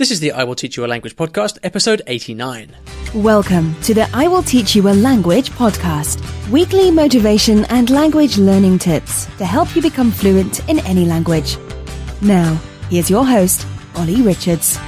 This is the I Will Teach You a Language podcast, episode 89. Welcome to the I Will Teach You a Language podcast, weekly motivation and language learning tips to help you become fluent in any language. Now, here's your host, Ollie Richards.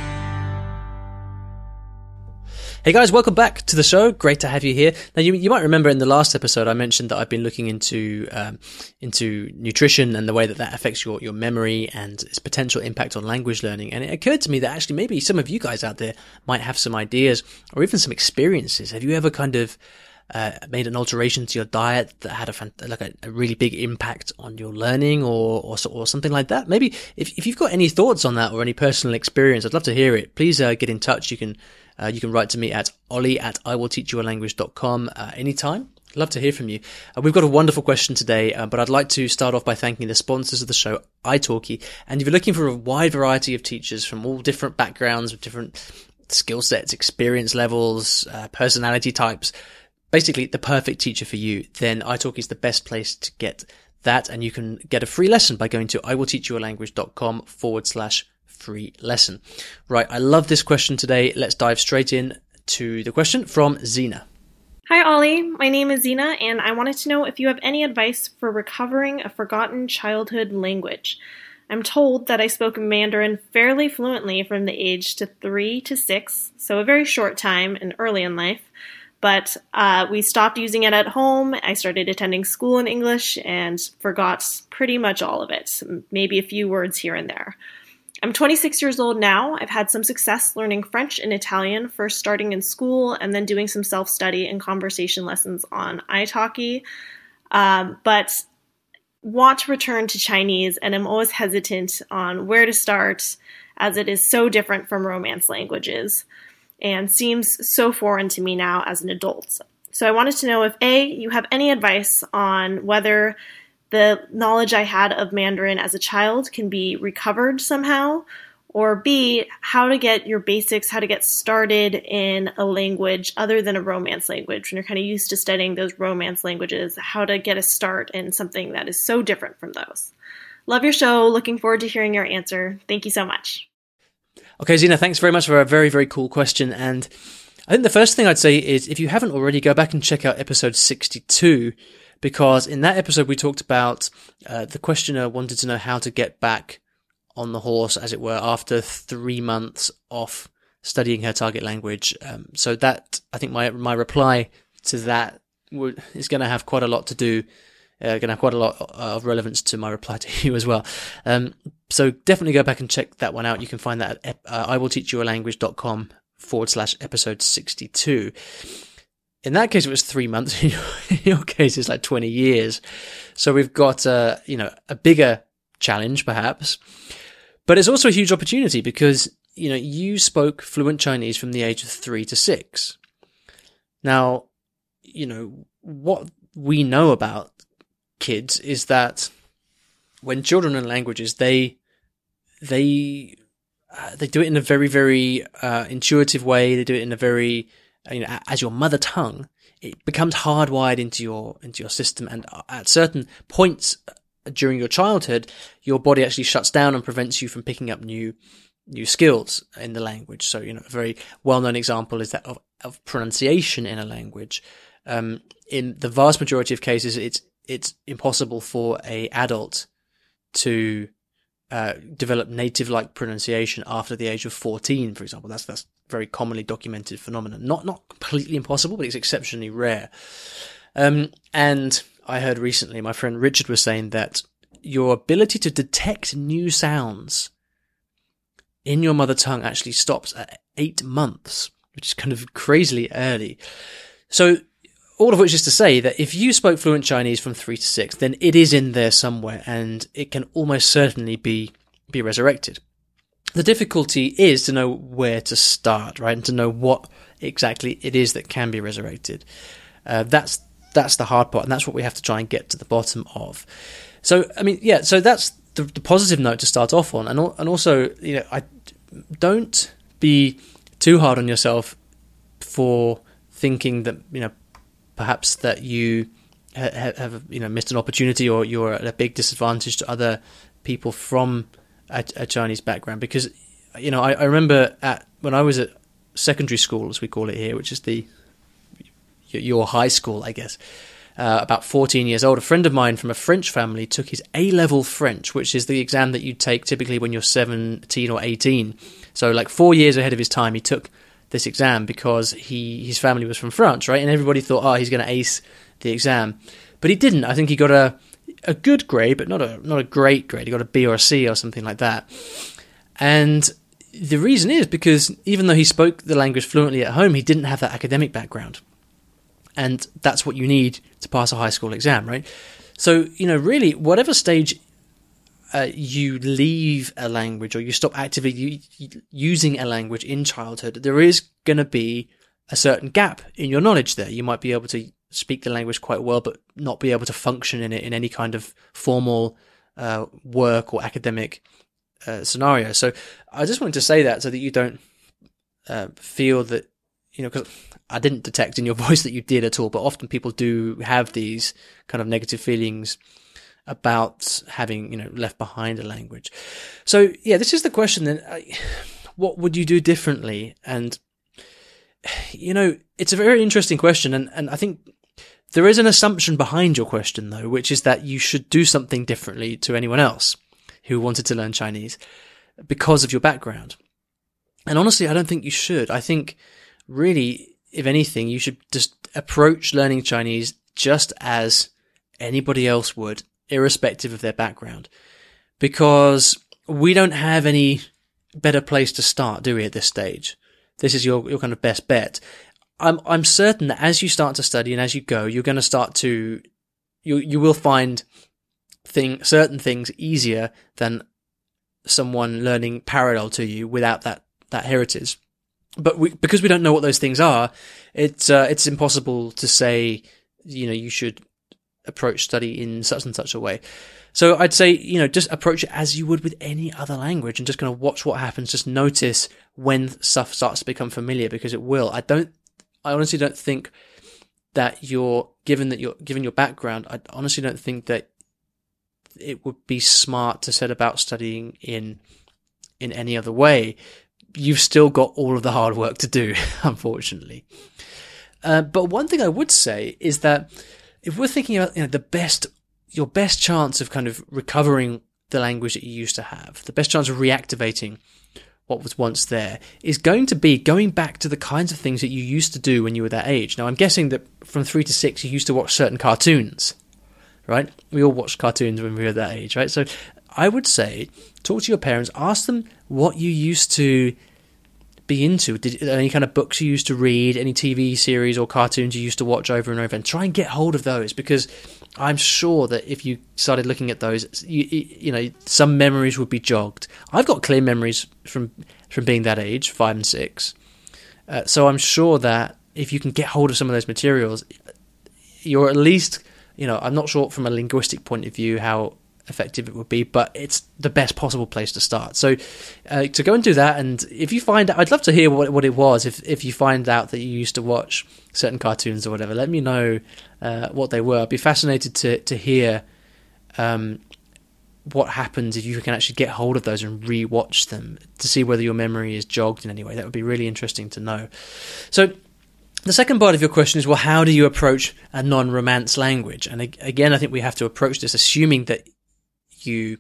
Hey guys, welcome back to the show. Great to have you here. Now, you, you might remember in the last episode I mentioned that I've been looking into um, into nutrition and the way that that affects your your memory and its potential impact on language learning. And it occurred to me that actually maybe some of you guys out there might have some ideas or even some experiences. Have you ever kind of uh, made an alteration to your diet that had a like a, a, really big impact on your learning or, or, or something like that. Maybe if if you've got any thoughts on that or any personal experience, I'd love to hear it. Please uh, get in touch. You can uh, you can write to me at ollie at iwillteachyoualanguage.com uh, anytime. Love to hear from you. Uh, we've got a wonderful question today, uh, but I'd like to start off by thanking the sponsors of the show, italki. And if you're looking for a wide variety of teachers from all different backgrounds, with different skill sets, experience levels, uh, personality types, basically the perfect teacher for you, then italki is the best place to get that. And you can get a free lesson by going to iwillteachyoualanguage.com forward slash free lesson. Right, I love this question today. Let's dive straight in to the question from Zena. Hi, Ollie. My name is Zena, and I wanted to know if you have any advice for recovering a forgotten childhood language. I'm told that I spoke Mandarin fairly fluently from the age to three to six, so a very short time and early in life. But uh, we stopped using it at home. I started attending school in English and forgot pretty much all of it, maybe a few words here and there. I'm 26 years old now. I've had some success learning French and Italian, first starting in school and then doing some self study and conversation lessons on italki. Um, but want to return to Chinese and I'm always hesitant on where to start as it is so different from Romance languages and seems so foreign to me now as an adult. So I wanted to know if A, you have any advice on whether the knowledge I had of Mandarin as a child can be recovered somehow, or B, how to get your basics, how to get started in a language other than a Romance language when you're kind of used to studying those Romance languages, how to get a start in something that is so different from those. Love your show. Looking forward to hearing your answer. Thank you so much. Okay, Zena, thanks very much for a very, very cool question. And I think the first thing I'd say is if you haven't already, go back and check out episode 62 because in that episode we talked about uh, the questioner wanted to know how to get back on the horse, as it were, after three months off studying her target language. Um, so that I think my my reply to that would, is going to have quite a lot to do. Uh, going to have quite a lot of relevance to my reply to you as well. Um, so definitely go back and check that one out. You can find that at uh, iwillteachyoualanguage.com forward slash episode 62 in that case, it was three months. in your case, it's like 20 years. So we've got, a you know, a bigger challenge perhaps, but it's also a huge opportunity because, you know, you spoke fluent Chinese from the age of three to six. Now, you know, what we know about kids is that when children learn languages, they, they, uh, they do it in a very, very, uh, intuitive way. They do it in a very, you know, as your mother tongue, it becomes hardwired into your into your system, and at certain points during your childhood, your body actually shuts down and prevents you from picking up new new skills in the language. So, you know, a very well known example is that of, of pronunciation in a language. Um, in the vast majority of cases, it's it's impossible for a adult to uh, develop native like pronunciation after the age of 14, for example. That's, that's very commonly documented phenomenon. Not, not completely impossible, but it's exceptionally rare. Um, and I heard recently, my friend Richard was saying that your ability to detect new sounds in your mother tongue actually stops at eight months, which is kind of crazily early. So all of which is to say that if you spoke fluent Chinese from three to six, then it is in there somewhere and it can almost certainly be, be resurrected. The difficulty is to know where to start, right? And to know what exactly it is that can be resurrected. Uh, that's, that's the hard part and that's what we have to try and get to the bottom of. So, I mean, yeah, so that's the, the positive note to start off on. And, and also, you know, I don't be too hard on yourself for thinking that, you know, perhaps that you ha- have you know missed an opportunity or you're at a big disadvantage to other people from a, a Chinese background because you know, I, I remember at when I was at secondary school, as we call it here, which is the your high school, I guess. Uh, about 14 years old, a friend of mine from a French family took his A level French, which is the exam that you take typically when you're 17 or 18. So, like four years ahead of his time, he took this exam because he his family was from France, right? And everybody thought, oh, he's going to ace the exam, but he didn't. I think he got a a good grade, but not a not a great grade. He got a B or a C or something like that. And the reason is because even though he spoke the language fluently at home, he didn't have that academic background. And that's what you need to pass a high school exam, right? So, you know, really, whatever stage uh, you leave a language or you stop actively u- using a language in childhood, there is going to be a certain gap in your knowledge there. You might be able to speak the language quite well, but not be able to function in it in any kind of formal uh, work or academic uh, scenario. So I just wanted to say that so that you don't uh, feel that you know because I didn't detect in your voice that you did at all, but often people do have these kind of negative feelings about having you know left behind a language. So yeah, this is the question then. What would you do differently? And you know, it's a very interesting question, and and I think there is an assumption behind your question though, which is that you should do something differently to anyone else who wanted to learn Chinese because of your background. And honestly, I don't think you should. I think really, if anything, you should just approach learning Chinese just as anybody else would, irrespective of their background. Because we don't have any better place to start, do we, at this stage? This is your, your kind of best bet. I'm, I'm certain that as you start to study and as you go, you're going to start to, you, you will find thing certain things easier than someone learning parallel to you without that that heritage. But we, because we don't know what those things are, it's uh, it's impossible to say. You know, you should approach study in such and such a way. So I'd say, you know, just approach it as you would with any other language and just kind of watch what happens. Just notice when stuff starts to become familiar because it will. I don't, I honestly don't think that you're, given that you're, given your background, I honestly don't think that it would be smart to set about studying in in any other way. You've still got all of the hard work to do, unfortunately. Uh, but one thing I would say is that if we're thinking about you know the best your best chance of kind of recovering the language that you used to have, the best chance of reactivating what was once there is going to be going back to the kinds of things that you used to do when you were that age. Now, I'm guessing that from three to six, you used to watch certain cartoons right? We all watched cartoons when we were that age, right? So I would say talk to your parents, ask them what you used to be into. Did any kind of books you used to read, any TV series or cartoons you used to watch over and over, and try and get hold of those because I'm sure that if you started looking at those, you, you know, some memories would be jogged. I've got clear memories from from being that age, five and six. Uh, so I'm sure that if you can get hold of some of those materials, you're at least you know, I'm not sure from a linguistic point of view how effective it would be, but it's the best possible place to start. So uh, to go and do that, and if you find, out, I'd love to hear what what it was. If if you find out that you used to watch certain cartoons or whatever, let me know uh, what they were. I'd be fascinated to to hear. Um, what happens if you can actually get hold of those and re-watch them to see whether your memory is jogged in any way? That would be really interesting to know. So the second part of your question is, well, how do you approach a non-romance language? And again, I think we have to approach this assuming that you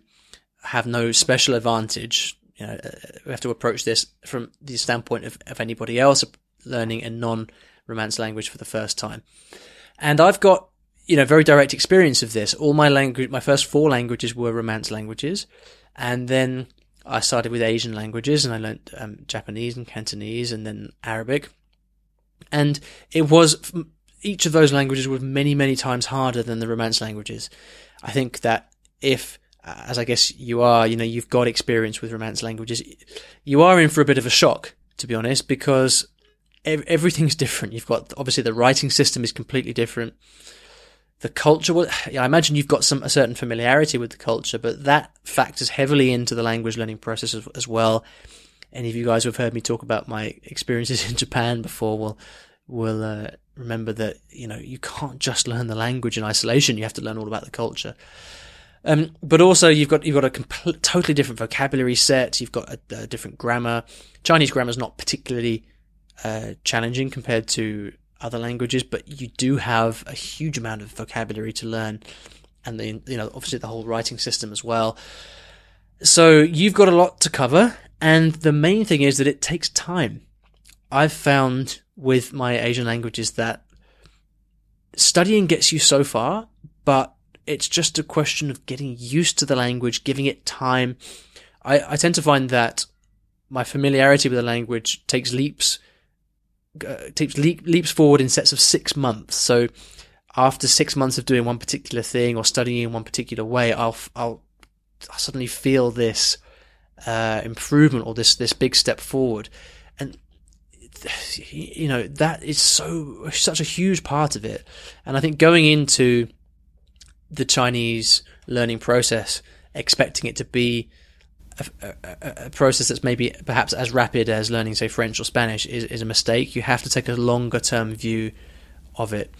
have no special advantage. You know, uh, we have to approach this from the standpoint of, of anybody else learning a non-romance language for the first time. And I've got, you know, very direct experience of this. All my language, my first four languages were romance languages. And then I started with Asian languages and I learned um, Japanese and Cantonese and then Arabic. And it was, each of those languages was many, many times harder than the Romance languages. I think that if, as I guess you are, you know, you've got experience with Romance languages, you are in for a bit of a shock, to be honest, because everything's different. You've got, obviously the writing system is completely different. The culture, well, I imagine you've got some, a certain familiarity with the culture, but that factors heavily into the language learning process as, as well any of you guys who have heard me talk about my experiences in Japan before will will uh, remember that you know you can't just learn the language in isolation. You have to learn all about the culture. Um, but also you've got you've got a compl- totally different vocabulary set. You've got a, a different grammar. Chinese grammar is not particularly uh, challenging compared to other languages, but you do have a huge amount of vocabulary to learn, and the you know obviously the whole writing system as well. So you've got a lot to cover, and the main thing is that it takes time. I've found with my Asian languages that studying gets you so far, but it's just a question of getting used to the language, giving it time. I, I tend to find that my familiarity with the language takes leaps, uh, takes leap, leaps forward in sets of six months. So after six months of doing one particular thing or studying in one particular way, I'll, I'll, I'll suddenly feel this, uh, improvement or this, this big step forward. And you know, that is so, such a huge part of it. And I think going into the Chinese learning process, expecting it to be a, a, a, process that's maybe perhaps as rapid as learning, say, French or Spanish is, is a mistake. You have to take a longer term view of it.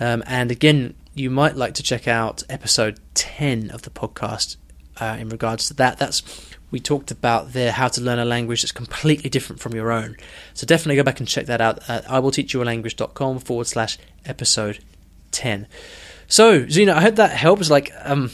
Um, and again, you might like to check out episode 10 of the podcast uh, in regards to that. That's we talked about there how to learn a language that's completely different from your own. So definitely go back and check that out at iwillteachyoualanguage.com forward slash episode 10. So, Zena, I hope that helps. Like, um,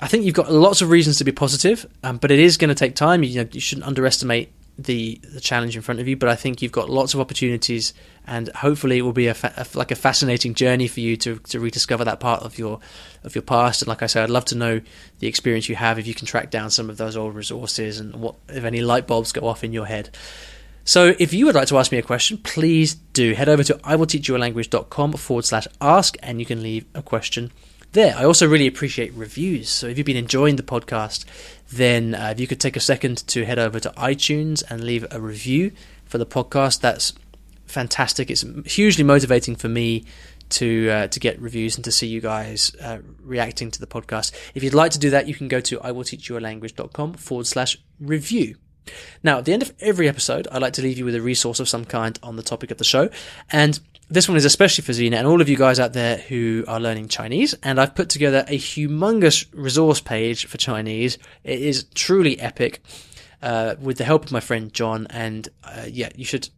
I think you've got lots of reasons to be positive, um, but it is going to take time. You, know, you shouldn't underestimate the the challenge in front of you. But I think you've got lots of opportunities, and hopefully, it will be a, fa- a, like a fascinating journey for you to to rediscover that part of your of your past. And like I said, I'd love to know the experience you have if you can track down some of those old resources and what if any light bulbs go off in your head. So if you would like to ask me a question, please do head over to iwillteachyoualanguage.com forward slash ask and you can leave a question there. I also really appreciate reviews. So if you've been enjoying the podcast, then uh, if you could take a second to head over to iTunes and leave a review for the podcast, that's fantastic. It's hugely motivating for me to uh, to get reviews and to see you guys uh, reacting to the podcast. If you'd like to do that, you can go to iwillteachyoualanguage.com forward slash review. Now, at the end of every episode, I like to leave you with a resource of some kind on the topic of the show. And this one is especially for Zena and all of you guys out there who are learning Chinese. And I've put together a humongous resource page for Chinese. It is truly epic uh, with the help of my friend John. And uh, yeah, you should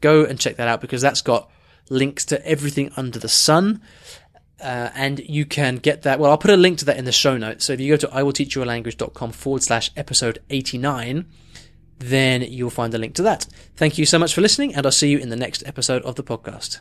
go and check that out because that's got links to everything under the sun. Uh, and you can get that. Well, I'll put a link to that in the show notes. So if you go to iwillteachyoualanguage.com forward slash episode 89, then you'll find a link to that. Thank you so much for listening, and I'll see you in the next episode of the podcast.